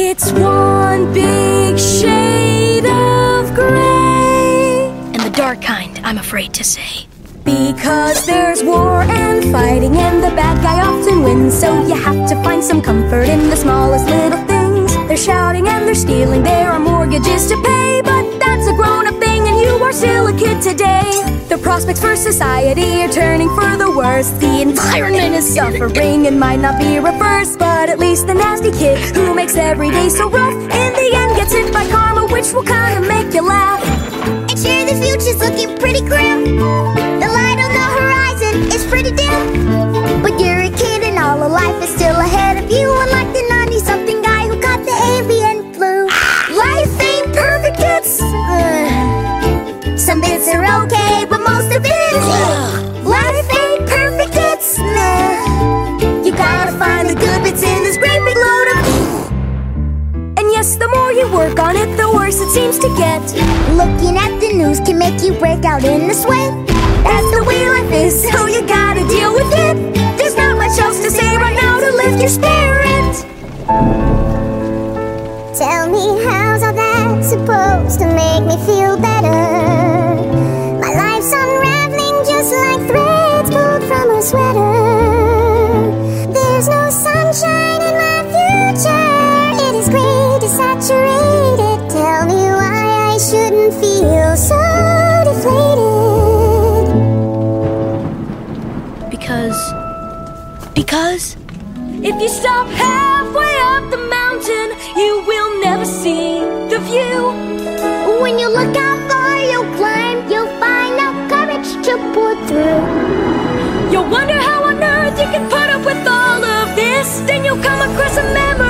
It's one big shade of gray. And the dark kind, I'm afraid to say. Because there's war and fighting, and the bad guy often wins. So you have to find some comfort in the smallest little things. They're shouting and they're stealing, there are mortgages to pay. But that's a grown up thing, and you are still a kid today. The prospects for society are turning for the. The environment is suffering and might not be reversed. But at least the nasty kid who makes every day so rough, in the end gets hit by karma, which will kinda make you laugh. And sure, the future's looking pretty grim. The more you work on it, the worse it seems to get. Looking at the news can make you break out in a sweat. That's the way life is, so you gotta deal with it. There's not much else to say right now to lift your spirit. Tell me how's all that supposed to make me feel so deflated. Because. Because. If you stop halfway up the mountain, you will never see the view. When you look how far you'll climb, you'll find no courage to pull through. You'll wonder how on earth you can put up with all of this. Then you'll come across a man